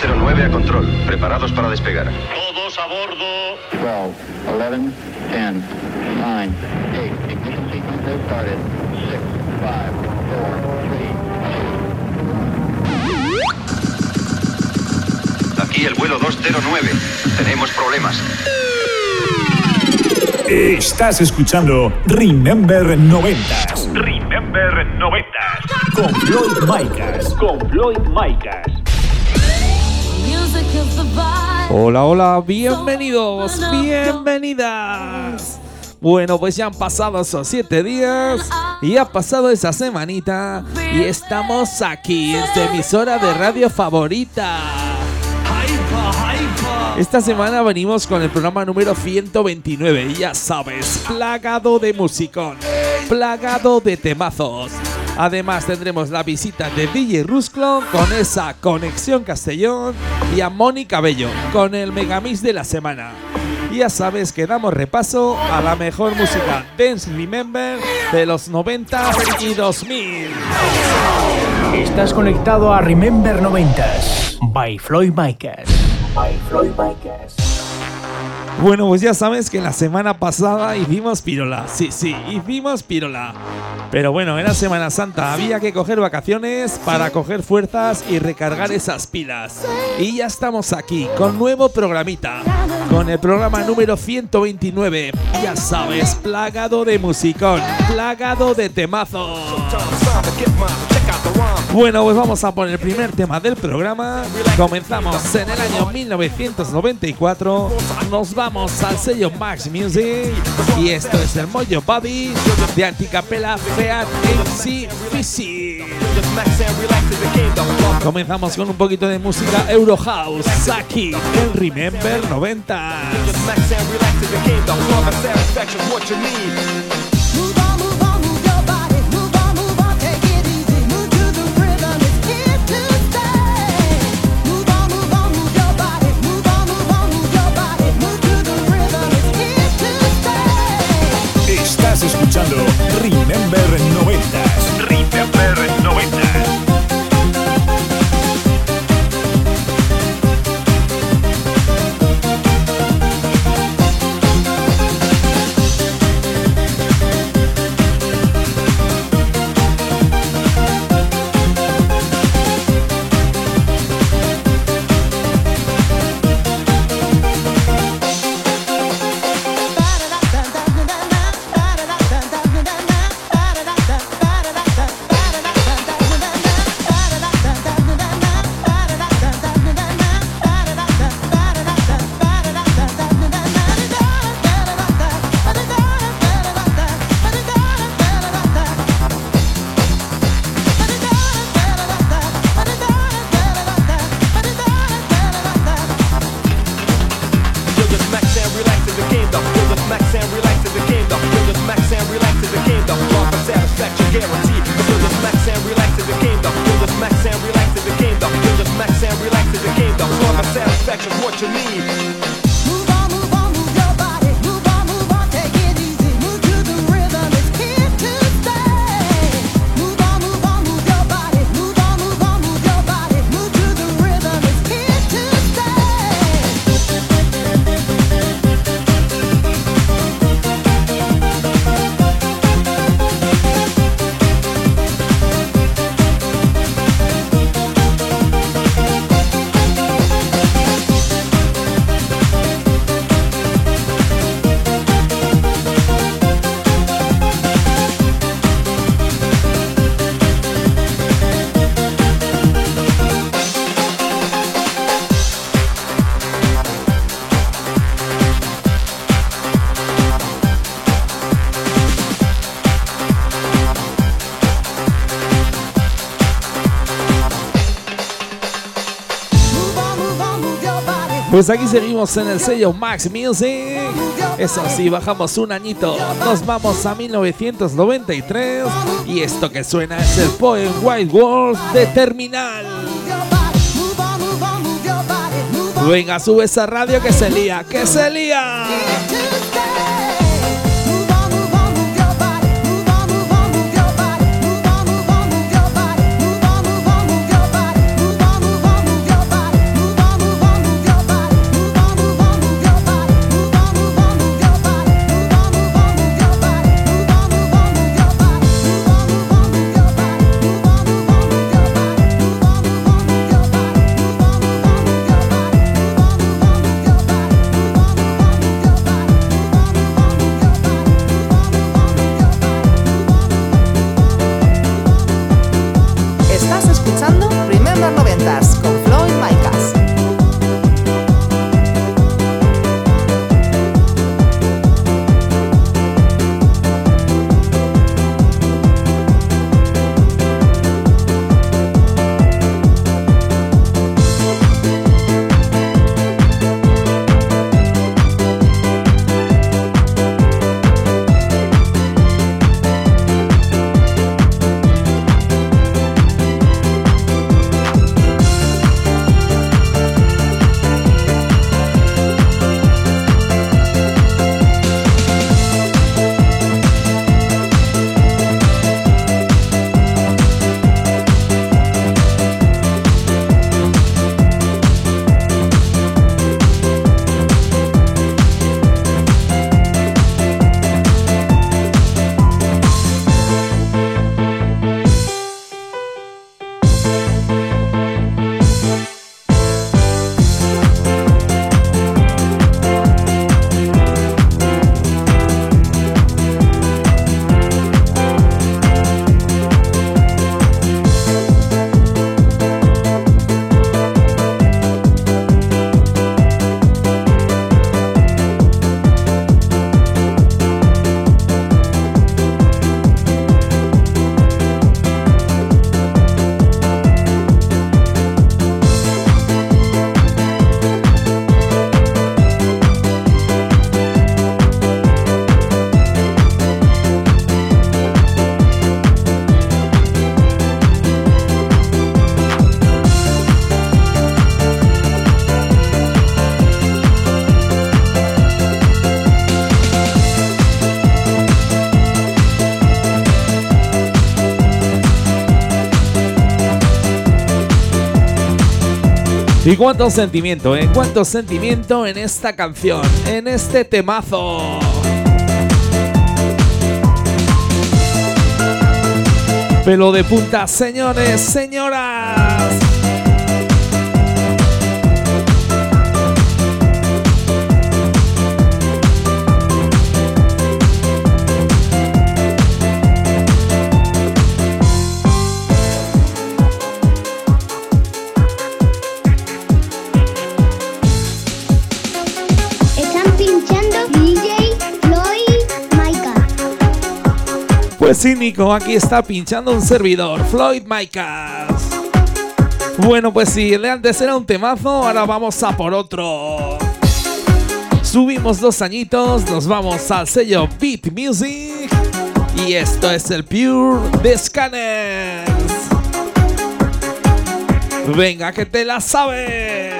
209 a control, preparados para despegar. Todos a bordo. 12, 11, 10, 9, 8, ignition sequence has started. 6, 5, 4, Aquí el vuelo 209. Tenemos problemas. Estás escuchando Remember 90 Remember 90. con Floyd Micas. Con Floyd Micas. Hola, hola, bienvenidos, bienvenidas. Bueno, pues ya han pasado esos siete días y ha pasado esa semanita y estamos aquí en tu emisora de radio favorita. Esta semana venimos con el programa número 129 y ya sabes, plagado de musicón, plagado de temazos. Además tendremos la visita de DJ Rusclo con esa conexión Castellón y a Mónica Bello con el megamix de la semana. Ya sabes que damos repaso a la mejor música Dance Remember de los 90 y 2000. Estás conectado a Remember 90s by Floyd Micas. By Floyd Micas. Bueno, pues ya sabes que la semana pasada hicimos pirola. Sí, sí, hicimos pirola. Pero bueno, era Semana Santa, había que coger vacaciones para coger fuerzas y recargar esas pilas. Y ya estamos aquí con nuevo programita, con el programa número 129. Ya sabes, plagado de musicón, plagado de temazos. Bueno, pues vamos a poner el primer tema del programa. Comenzamos en el año 1994. Nos vamos al sello Max Music. Y esto es el Mojo Body de Anticapela Feat MC Fisi. Comenzamos con un poquito de música Euro House aquí en Remember 90. Escuchando Remember 90 Remember 90. Satisfaction what you need. Pues aquí seguimos en el sello Max Music. Eso sí, bajamos un añito. Nos vamos a 1993. Y esto que suena es el Poem White Walls de Terminal. Venga, sube esa radio que se lía, que se lía. Y cuánto sentimiento, ¿eh? Cuánto sentimiento en esta canción, en este temazo. Pelo de punta, señores, señoras. Pues sí, Nico, aquí está pinchando un servidor, Floyd Micas. Bueno, pues sí, el de antes era un temazo, ahora vamos a por otro. Subimos dos añitos, nos vamos al sello Beat Music. Y esto es el Pure de Scanners. Venga, que te la sabes.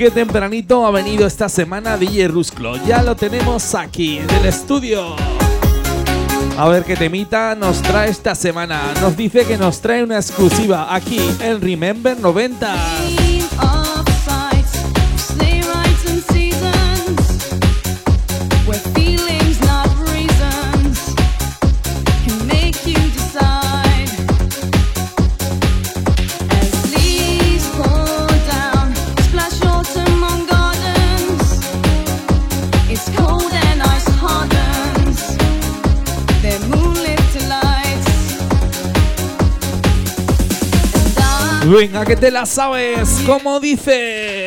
Y qué tempranito ha venido esta semana DJ Rusclo. Ya lo tenemos aquí en el estudio. A ver qué temita nos trae esta semana. Nos dice que nos trae una exclusiva aquí en Remember 90. Venga, que te la sabes. Como dice.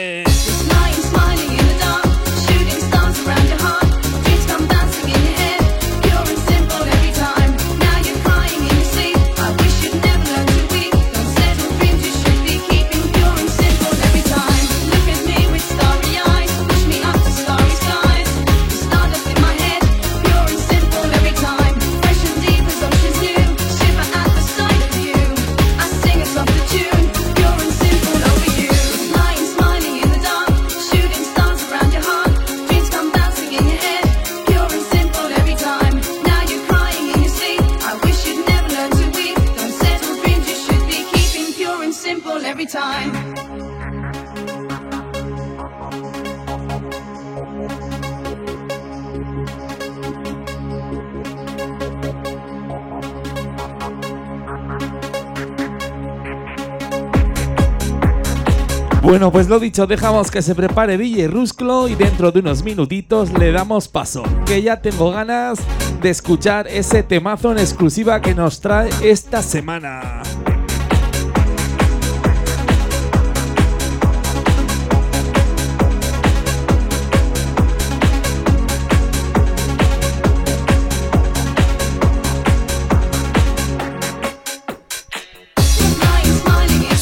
Pues lo dicho, dejamos que se prepare DJ Rusclo y dentro de unos minutitos le damos paso. Que ya tengo ganas de escuchar ese temazo en exclusiva que nos trae esta semana.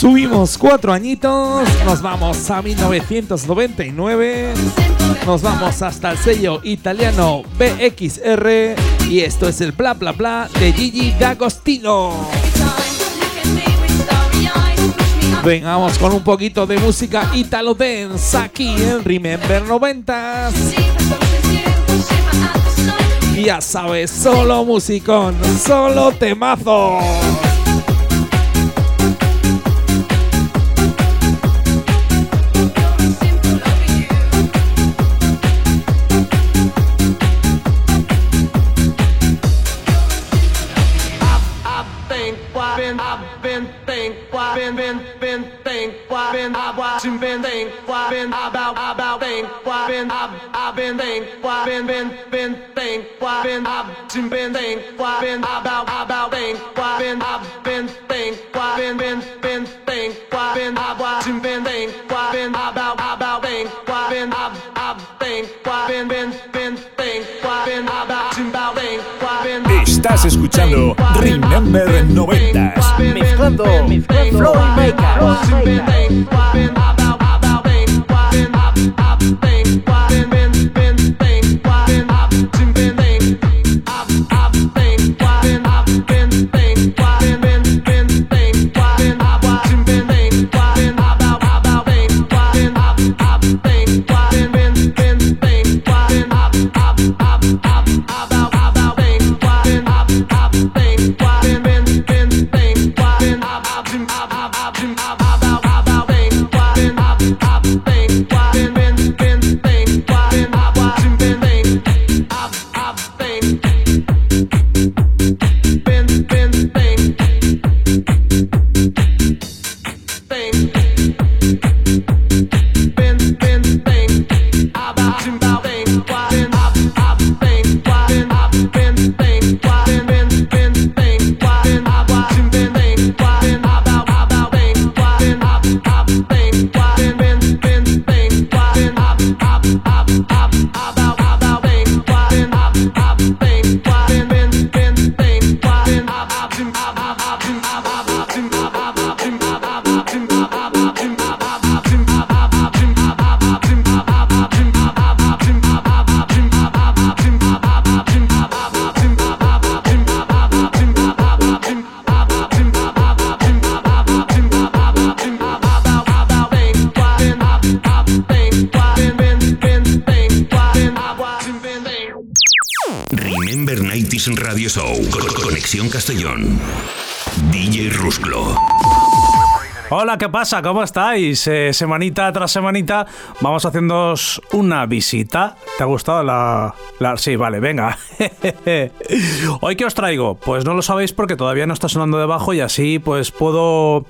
Subimos cuatro añitos, nos vamos a 1999, nos vamos hasta el sello italiano BXR y esto es el bla bla bla de Gigi D'Agostino. Vengamos con un poquito de música Italo Dance aquí en Remember 90. Ya sabes, solo musicón, solo temazo. I've been think why been been been think why been I watching been think why been about about think why been I've I've been think why been been been think why been I've watching been think why been about about think why been I've been think why been been been think why been I watching been think why been about about think why been I've Estás escuchando Remember 90 Mezclando, Floyd. Show. Con- Conexión Castellón. DJ Rusclo. Hola, ¿qué pasa? ¿Cómo estáis? Eh, semanita tras semanita vamos haciendo una visita. ¿Te ha gustado la- Sí, vale, venga. Hoy qué os traigo? Pues no lo sabéis porque todavía no está sonando debajo y así pues puedo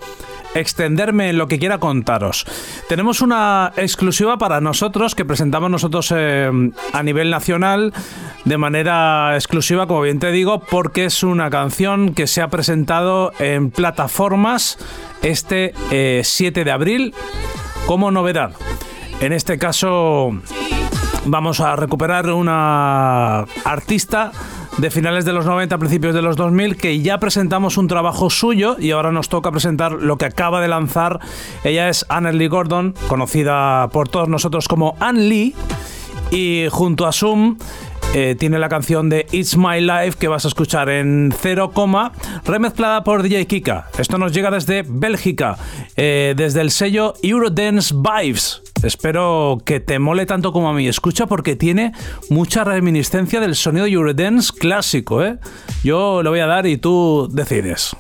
extenderme en lo que quiera contaros. Tenemos una exclusiva para nosotros que presentamos nosotros eh, a nivel nacional de manera exclusiva, como bien te digo, porque es una canción que se ha presentado en plataformas este eh, 7 de abril como novedad. En este caso vamos a recuperar una artista de finales de los 90, principios de los 2000, que ya presentamos un trabajo suyo y ahora nos toca presentar lo que acaba de lanzar. Ella es Anne Lee Gordon, conocida por todos nosotros como Anne Lee, y junto a Zoom eh, tiene la canción de It's My Life que vas a escuchar en 0, remezclada por DJ Kika. Esto nos llega desde Bélgica, eh, desde el sello Eurodance Vibes. Espero que te mole tanto como a mí. Escucha porque tiene mucha reminiscencia del sonido Eurodance clásico, ¿eh? Yo le voy a dar y tú decides.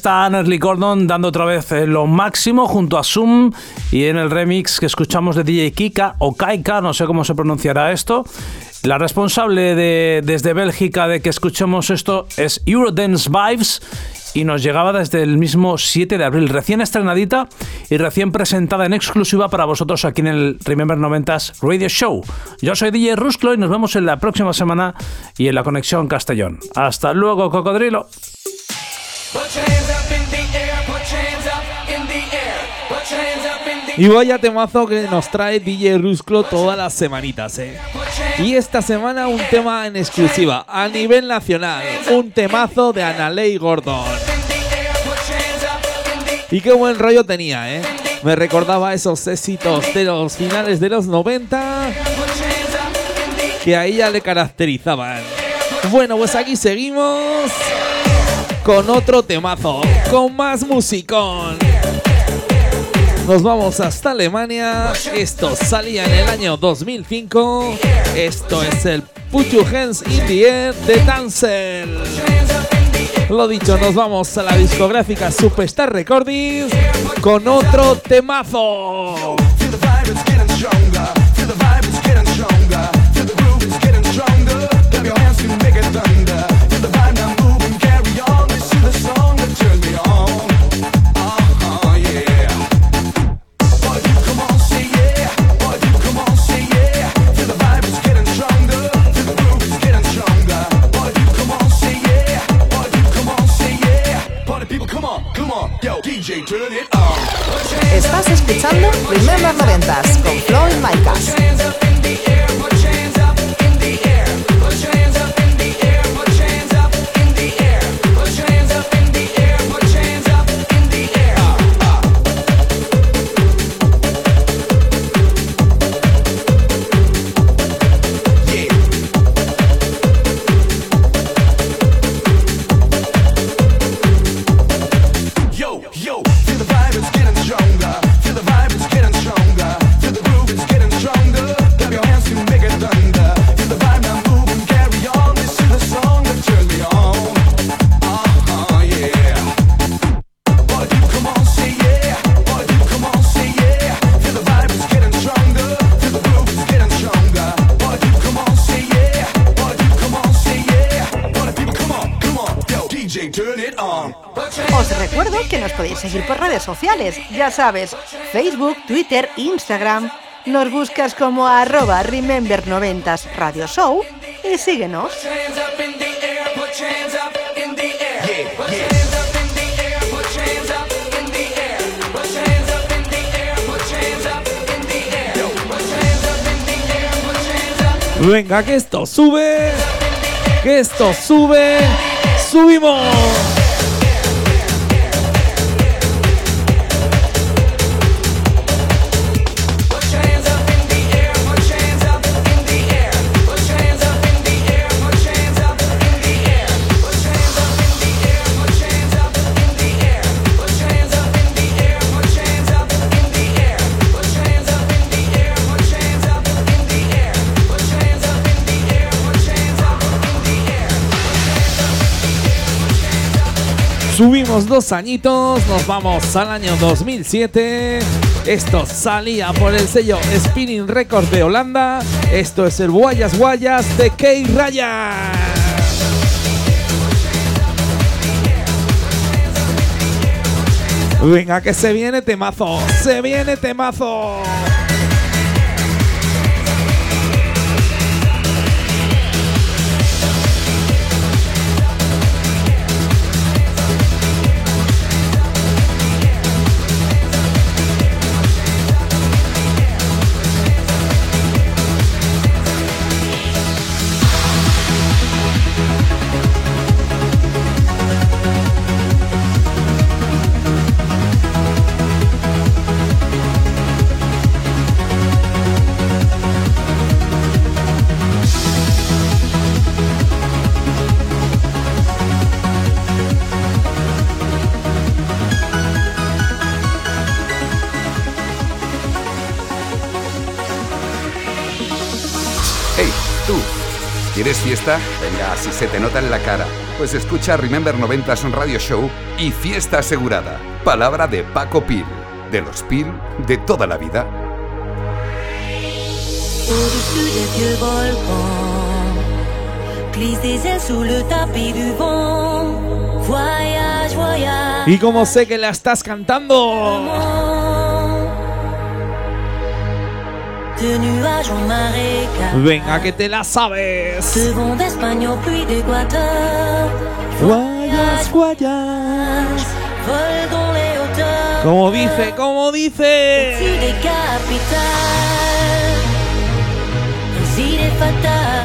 Está Annerly Gordon dando otra vez eh, lo máximo junto a Zoom y en el remix que escuchamos de DJ Kika o Kaika, no sé cómo se pronunciará esto. La responsable de, desde Bélgica de que escuchemos esto es Eurodance Vibes y nos llegaba desde el mismo 7 de abril, recién estrenadita y recién presentada en exclusiva para vosotros aquí en el Remember 90s Radio Show. Yo soy DJ Rusclo y nos vemos en la próxima semana y en la conexión Castellón. Hasta luego, cocodrilo. Y vaya temazo que nos trae DJ Rusclo todas las semanitas, ¿eh? Y esta semana un tema en exclusiva, a nivel nacional, un temazo de Analei Gordon. Y qué buen rollo tenía, ¿eh? Me recordaba esos éxitos de los finales de los 90 que a ella le caracterizaban. Bueno, pues aquí seguimos con otro temazo, con más musicón. Nos vamos hasta Alemania. Esto salía en el año 2005. Esto es el Put Your de Tansel. Lo dicho, nos vamos a la discográfica Superstar Recordings con otro temazo. Estás escuchando Remember 90s con Flo y Micas. Sociales, ya sabes, Facebook, Twitter, Instagram. Nos buscas como arroba Remember 90s Radio Show y síguenos. Venga, que esto sube. Que esto sube. Subimos. Subimos dos añitos, nos vamos al año 2007. Esto salía por el sello Spinning Records de Holanda. Esto es el Guayas Guayas de Key Ryan. Venga, que se viene temazo, se viene temazo. ¿Quieres fiesta? Venga, si se te nota en la cara. Pues escucha Remember 90 Son Radio Show y fiesta asegurada. Palabra de Paco Pil. De los Pil de toda la vida. Au-dessus des vieux volcans, glisse des ailes sous le tapis du vent. Voyage, voyage. Y como sé que la estás cantando. De nuages en marécage. Venga, que te la sabes. De vent d'Espagne au puits d'Équateur. Voyage, voyage. Vol dans les hauteurs. Como dice, como dice. Des capitales.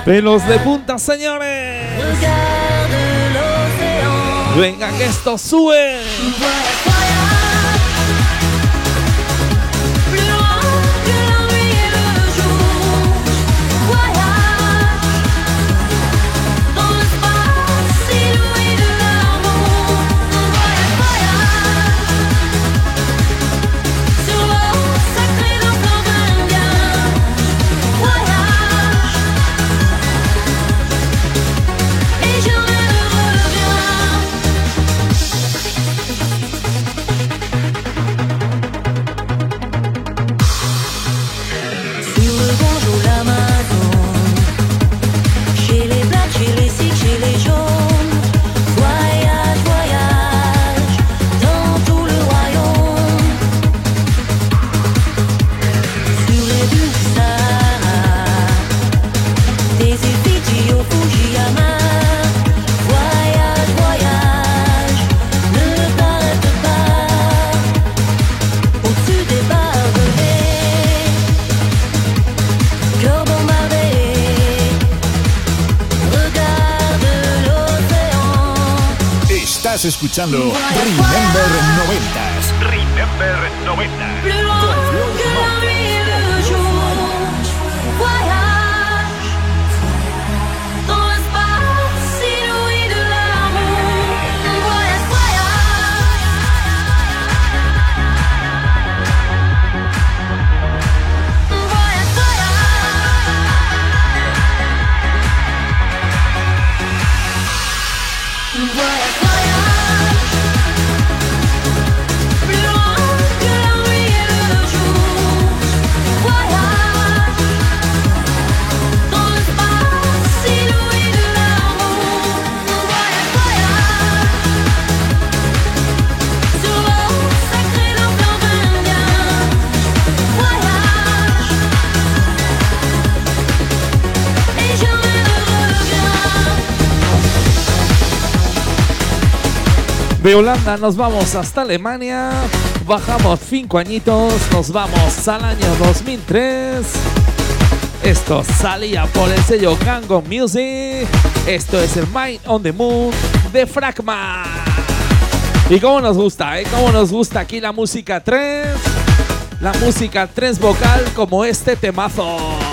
Pelos de punta, señores. Regarde l'océan. Venga, que esto sube. Escuchando Remember 90s. Remember 90. De Holanda nos vamos hasta Alemania. Bajamos cinco añitos. Nos vamos al año 2003. Esto salía por el sello Gango Music. Esto es el Mind on the Moon de Fragma. Y cómo nos gusta, ¿eh? Cómo nos gusta aquí la música 3. La música 3 vocal como este temazo.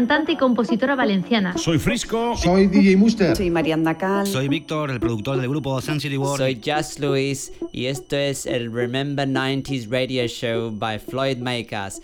Cantante y compositora valenciana. Soy Frisco. Soy DJ Muster. Soy Mariana Cal. Soy Víctor, el productor del grupo City World. Soy Just Luis y esto es el Remember 90s Radio Show by Floyd Makers.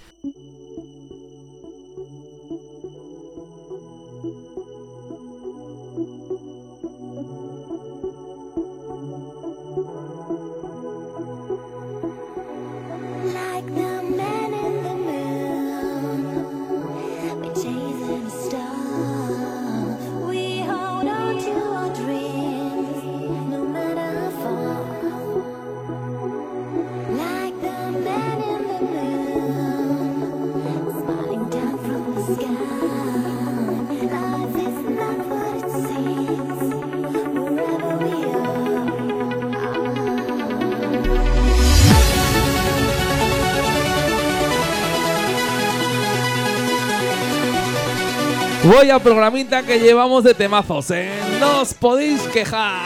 Voy a programita que llevamos de temazos, ¿eh? No os podéis quejar.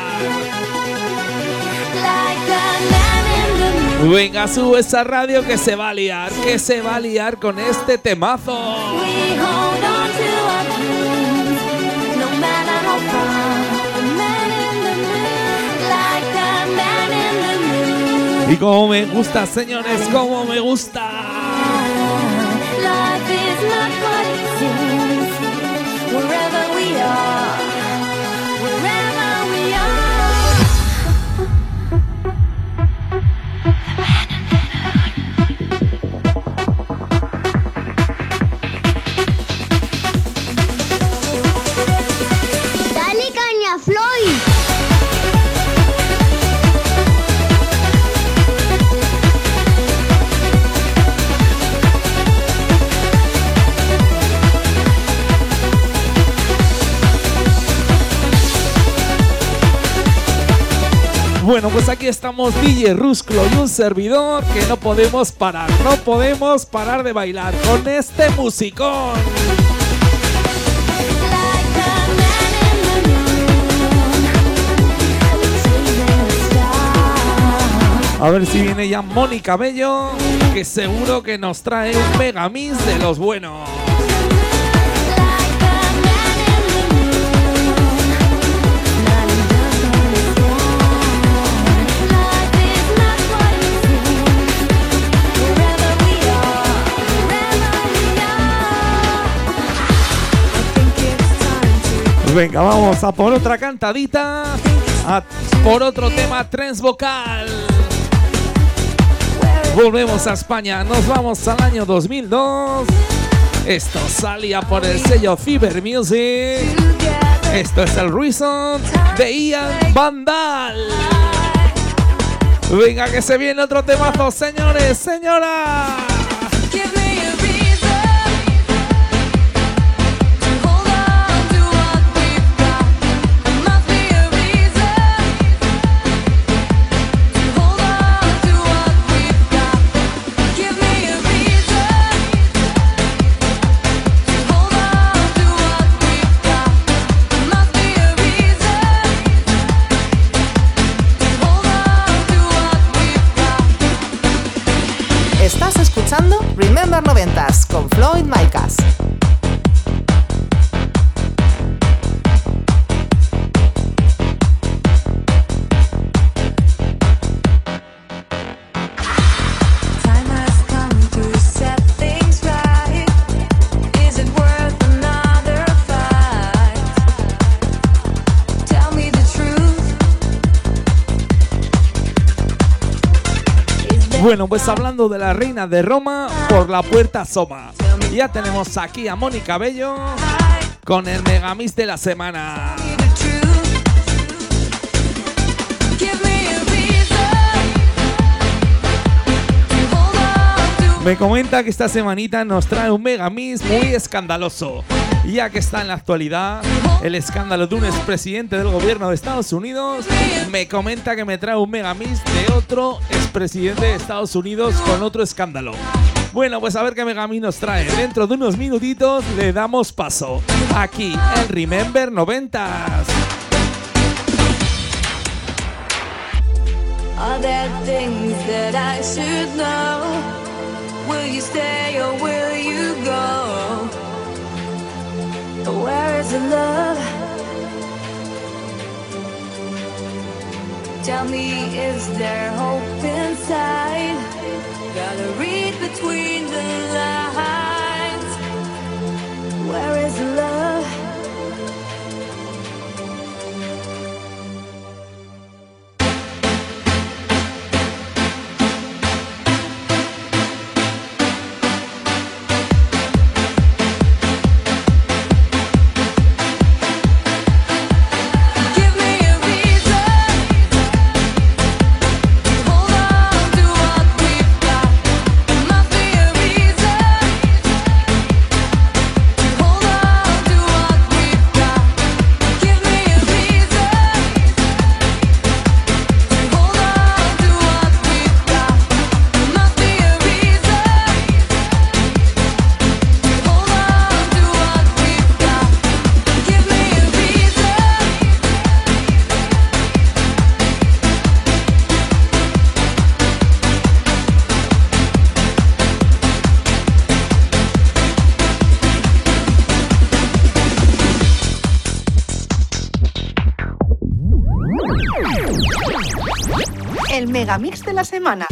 Venga, sube esa radio que se va a liar, que se va a liar con este temazo. Y como me gusta, señores, como me gusta. Bueno, pues aquí estamos DJ Rusclo y un servidor que no podemos parar, no podemos parar de bailar con este musicón. A ver si viene ya Mónica Bello, que seguro que nos trae un megamix de los buenos. Venga, vamos a por otra cantadita, por otro tema trans vocal. Volvemos a España, nos vamos al año 2002. Esto salía por el sello Fever Music. Esto es el Reason de Ian Vandal. Venga, que se viene otro temazo, señores, señoras. Escuchando Remember 90s con Floyd Micas. Bueno, pues hablando de la reina de Roma, por la puerta asoma. Ya tenemos aquí a Mónica Bello con el megamix de la semana. Me comenta que esta semanita nos trae un megamix muy escandaloso, ya que está en la actualidad el escándalo de un expresidente del gobierno de Estados Unidos. Me comenta que me trae un megamix de otro expresidente de Estados Unidos con otro escándalo. Bueno, pues a ver qué megamix nos trae. Dentro de unos minutitos le damos paso. Aquí en Remember 90s. Are there things that I should know? Where is the love? Tell me, is there hope inside? Gotta read between the lines. Where is the love? Megamix de la semana.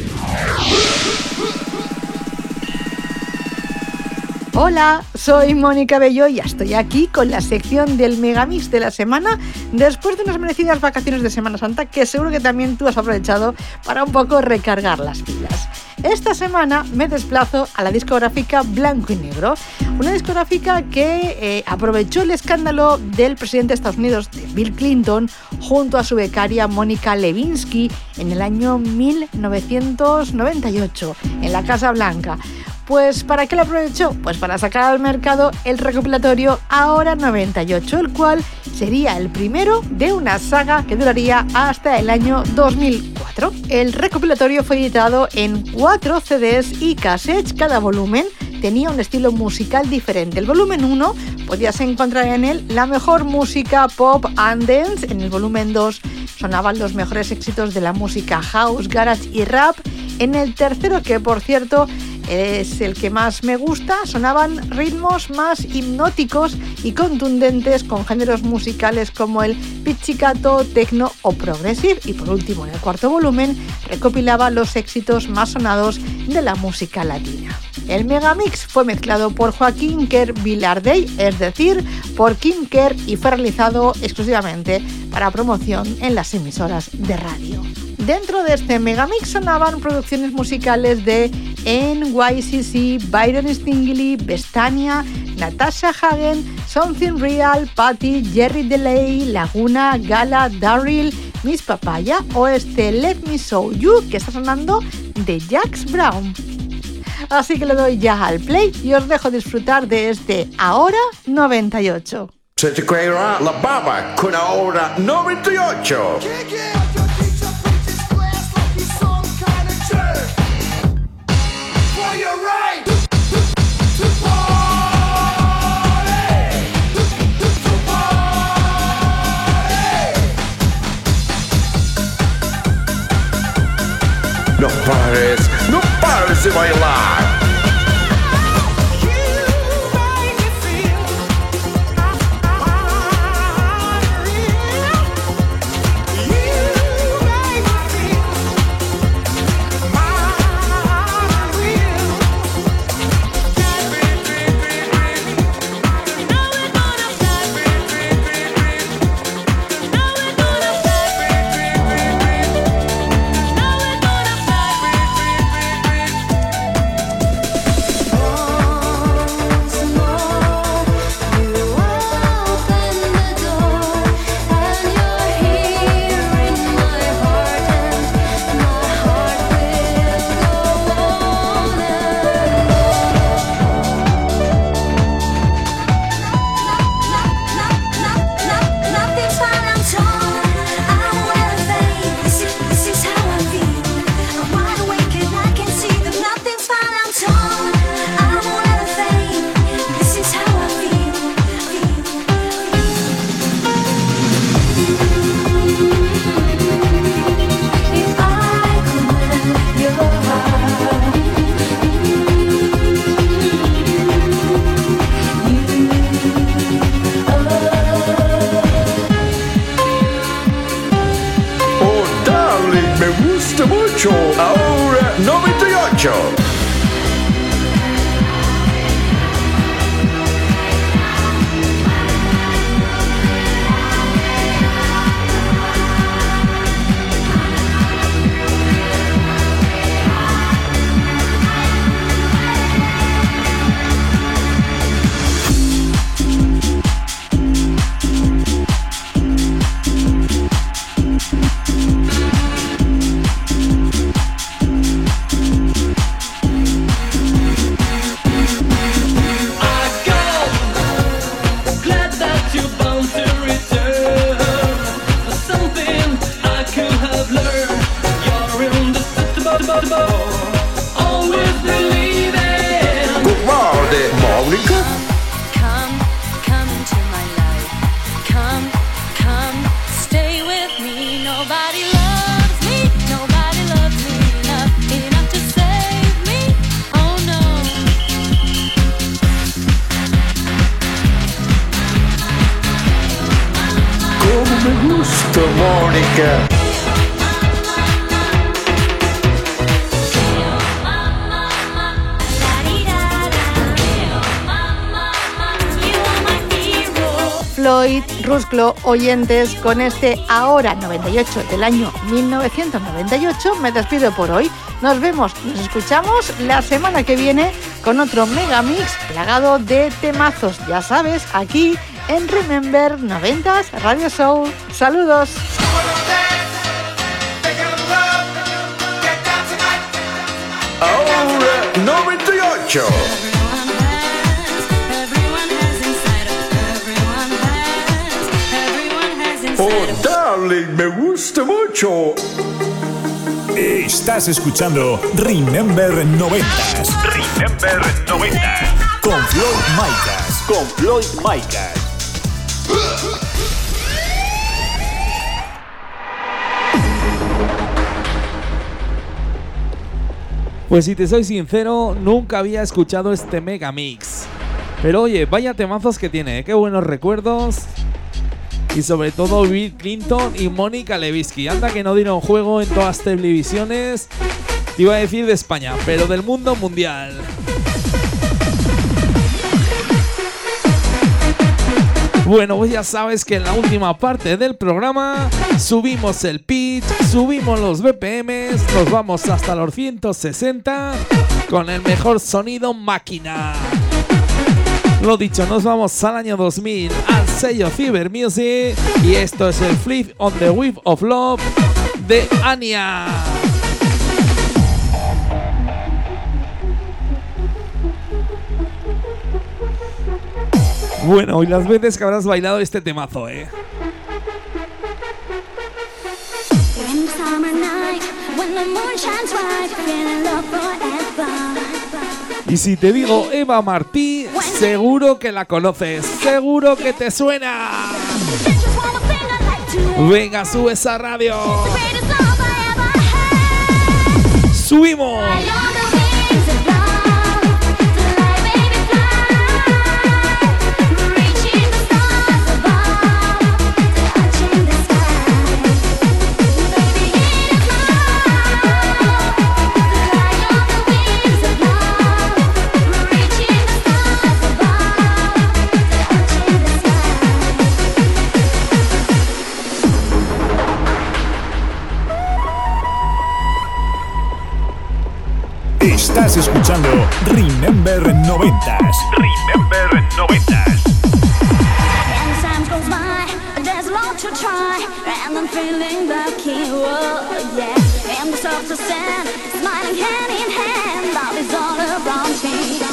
Hola, soy Mónica Bello y ya estoy aquí con la sección del Megamix de la semana después de unas merecidas vacaciones de Semana Santa que seguro que también tú has aprovechado para un poco recargar las pilas. Esta semana me desplazo a la discográfica Blanco y Negro, una discográfica que eh, aprovechó el escándalo del presidente de Estados Unidos, Bill Clinton, junto a su becaria Mónica Lewinsky en el año 1998 en la Casa Blanca. Pues ¿para qué lo aprovechó? Pues para sacar al mercado el recopilatorio Ahora 98, el cual sería el primero de una saga que duraría hasta el año 2004. El recopilatorio fue editado en cuatro CDs y cassettes cada volumen tenía un estilo musical diferente. El volumen 1 podías encontrar en él la mejor música pop and dance. En el volumen 2 sonaban los mejores éxitos de la música house, garage y rap. En el tercero, que por cierto es el que más me gusta, sonaban ritmos más hipnóticos y contundentes con géneros musicales como el pizzicato, techno o progressive. Y por último, en el cuarto volumen recopilaba los éxitos más sonados de la música latina. El megamix fue mezclado por Joaquín Kerr Villardey, es decir, por Kim Kerr y fue realizado exclusivamente para promoción en las emisoras de radio. Dentro de este megamix sonaban producciones musicales de NYCC, Byron Stingley, Bestania, Natasha Hagen, Something Real, Patty, Jerry DeLay, Laguna, Gala, Daryl, Miss Papaya o este Let Me Show You que está sonando de Jax Brown. Así que le doy ya al play y os dejo disfrutar de este Ahora 98. Se te creerá la baba con ahora 98. Pares de bailar. Oyentes, con este Ahora 98 del año 1998 me despido por hoy. Nos vemos, nos escuchamos la semana que viene con otro megamix plagado de temazos, ya sabes, aquí en Remember 90s Radio Show. Saludos. Ahora 98. Darling, me gusta mucho. Estás escuchando Remember 90 Remember 90. con Floyd Micas. Con Floyd Micas. Pues si te soy sincero, nunca había escuchado este mega mix. Pero oye, vaya temazos que tiene, ¿eh? qué buenos recuerdos. Y sobre todo Bill Clinton y Mónica Lewinsky. Anda que no dieron juego en todas las televisiones. Te iba a decir de España, pero del mundo mundial. Bueno, pues ya sabes que en la última parte del programa subimos el pitch, subimos los BPMs, nos vamos hasta los 160 con el mejor sonido máquina. Lo dicho, nos vamos al año 2000 al sello Fever Music y esto es el Flip on the Whip of Love de Anya. Bueno, y las veces que habrás bailado este temazo, eh. When. Y si te digo Eva Martí, seguro que la conoces, seguro que te suena. Venga, sube esa radio. Subimos. Estás escuchando Remember 90 Remember 90. And time goes by, there's a to try, and I'm feeling lucky, oh yeah. And the soft sand, smiling hand in hand, love is all around me.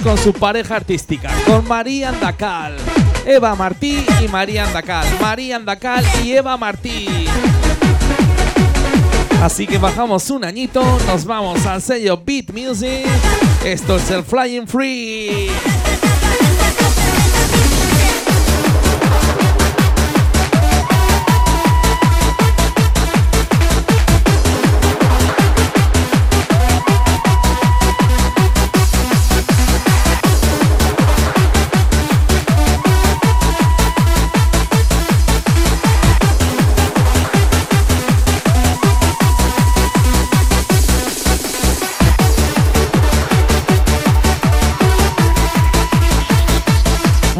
Con su pareja artística, con María Andacal. Eva Martí y María Andacal. María Andacal y Eva Martí. Así que bajamos un añito, nos vamos al sello Beat Music. Esto es el Flying Free.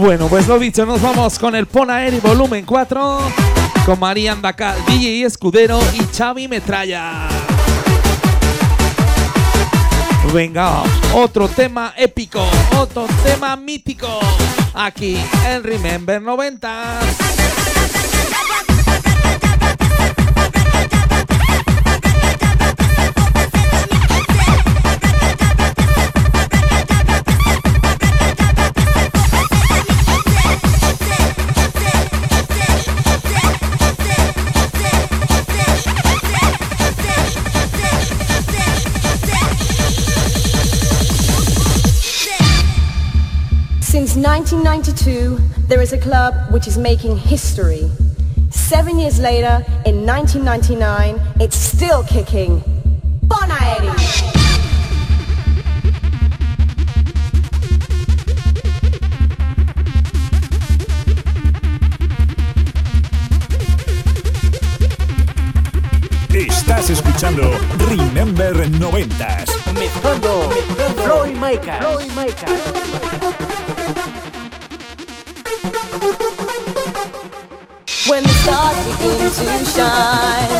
Bueno, pues lo dicho, nos vamos con el Ponaeri volumen 4 con María Andacal, DJ Escudero y Xavi Metralla. Venga, otro tema épico, otro tema mítico, aquí en Remember 90. Since 1992, there is a club which is making history. Seven years later, in 1999, it's still kicking. Bonaeri! Estás escuchando Remember 90s. Mezclando Floyd Micas. When the stars begin to shine,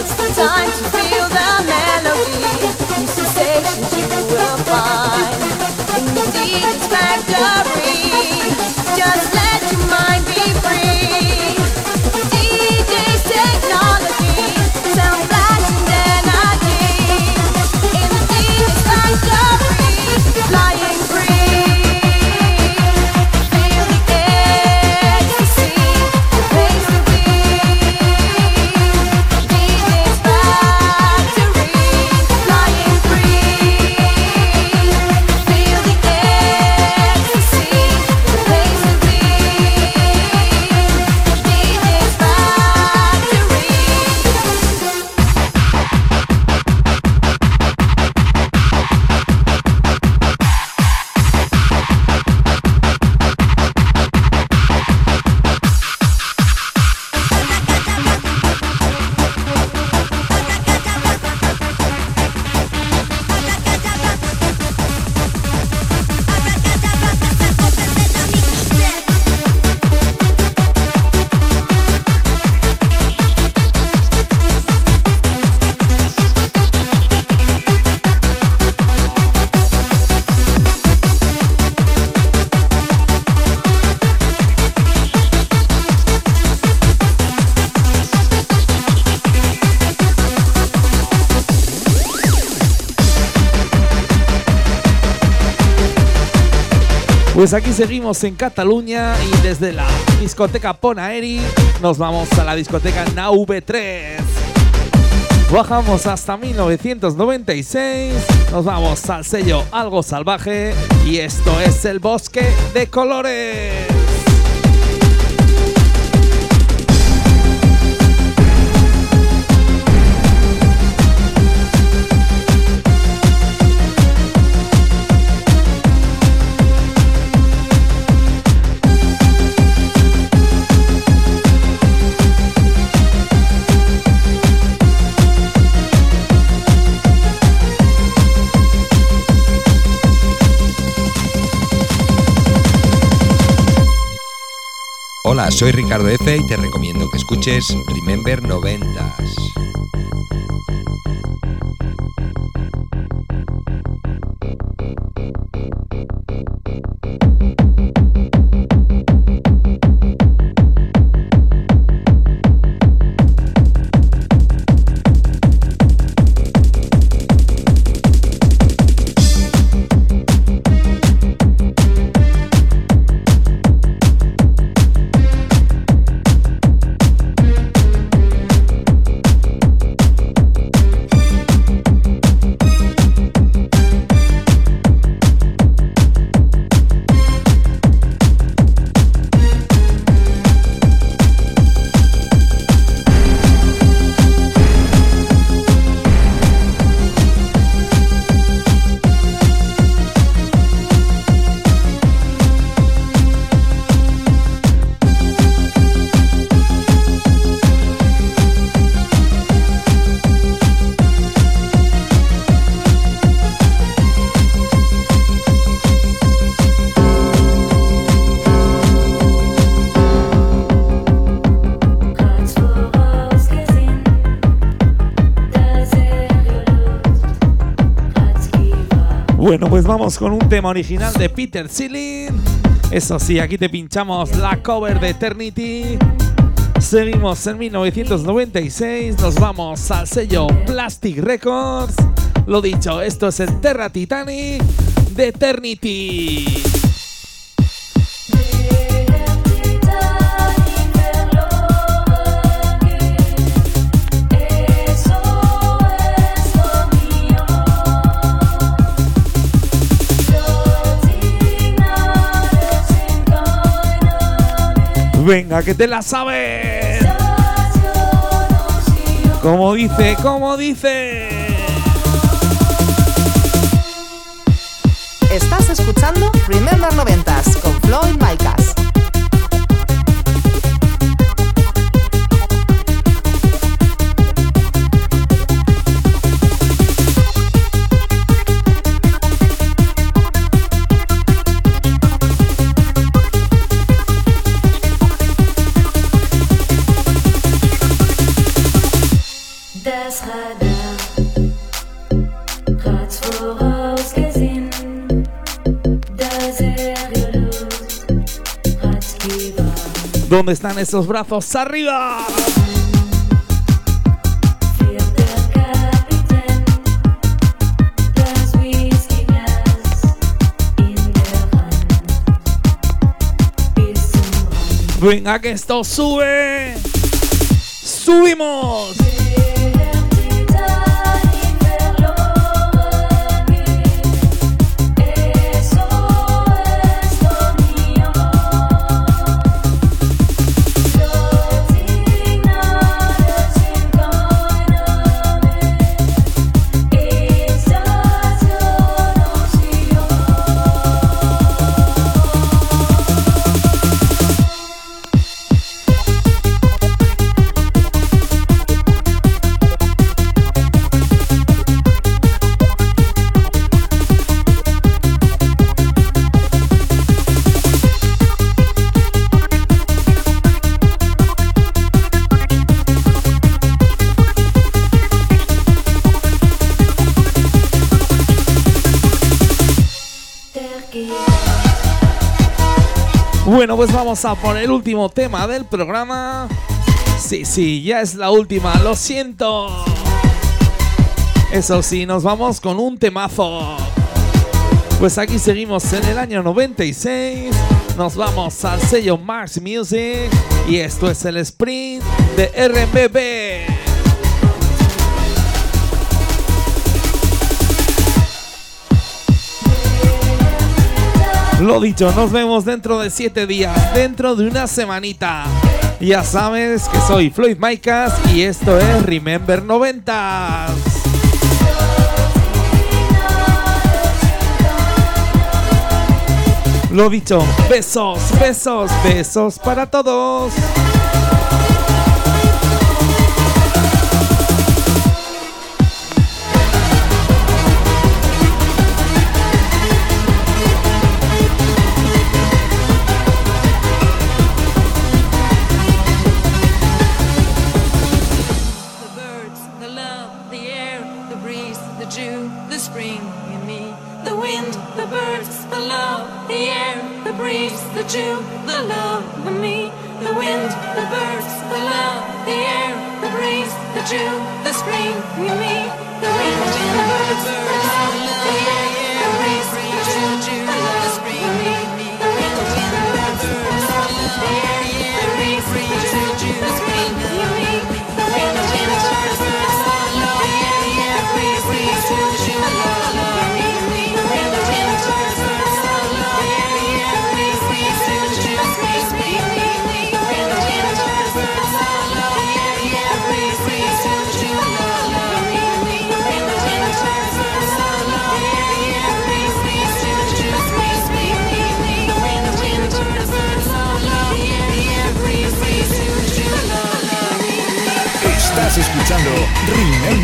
it's the time to feel the melody. New sensations you will find in the DJ's factory. Pues aquí seguimos en Cataluña y desde la discoteca Ponaeri nos vamos a la discoteca Now V3. Bajamos hasta 1996, nos vamos al sello Algo Salvaje y esto es el bosque de colores. Soy Ricardo F y te recomiendo que escuches Remember 90s. Vamos con un tema original de Peter Sealing. Eso sí, aquí te pinchamos la cover de Eternity. Seguimos en 1996, nos vamos al sello Plastic Records. Lo dicho, esto es el Terra Titanic de Eternity. Venga, que te la sabes. Como dice, como dice. Estás escuchando Remember 90s con Floyd Micas. ¿Dónde están esos brazos arriba? Venga, que esto sube. Subimos. Bueno, pues vamos a por el último tema del programa. Sí, sí, ya es la última, lo siento. Eso sí, nos vamos con un temazo. Pues aquí seguimos en el año 96. Nos vamos al sello Mars Music. Y esto es el sprint de RBB. Lo dicho, nos vemos dentro de 7 días, dentro de una semanita. Ya sabes que soy Floyd Micas y esto es Remember 90. Lo dicho, besos, besos, besos para todos. Breeze, the dew, the spring in me.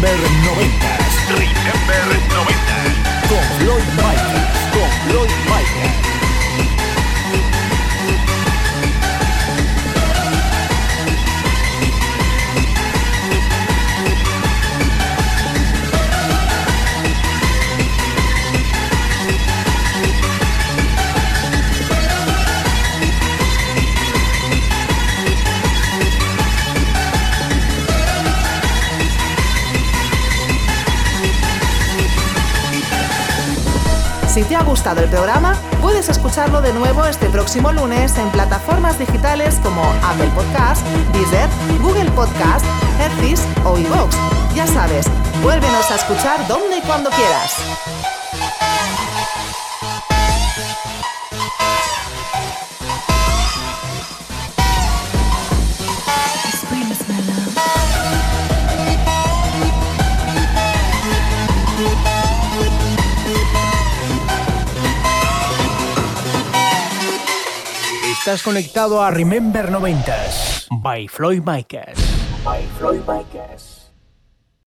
Remember 90s. Remember 90s. Con Floyd gustado el programa, puedes escucharlo de nuevo este próximo lunes en plataformas digitales como Apple Podcast, Deezer, Google Podcast, Hertis o iVoox. Ya sabes, vuélvenos a escuchar donde y cuando quieras. Estás conectado a Remember 90s by Floyd Micas. By Floyd Micas.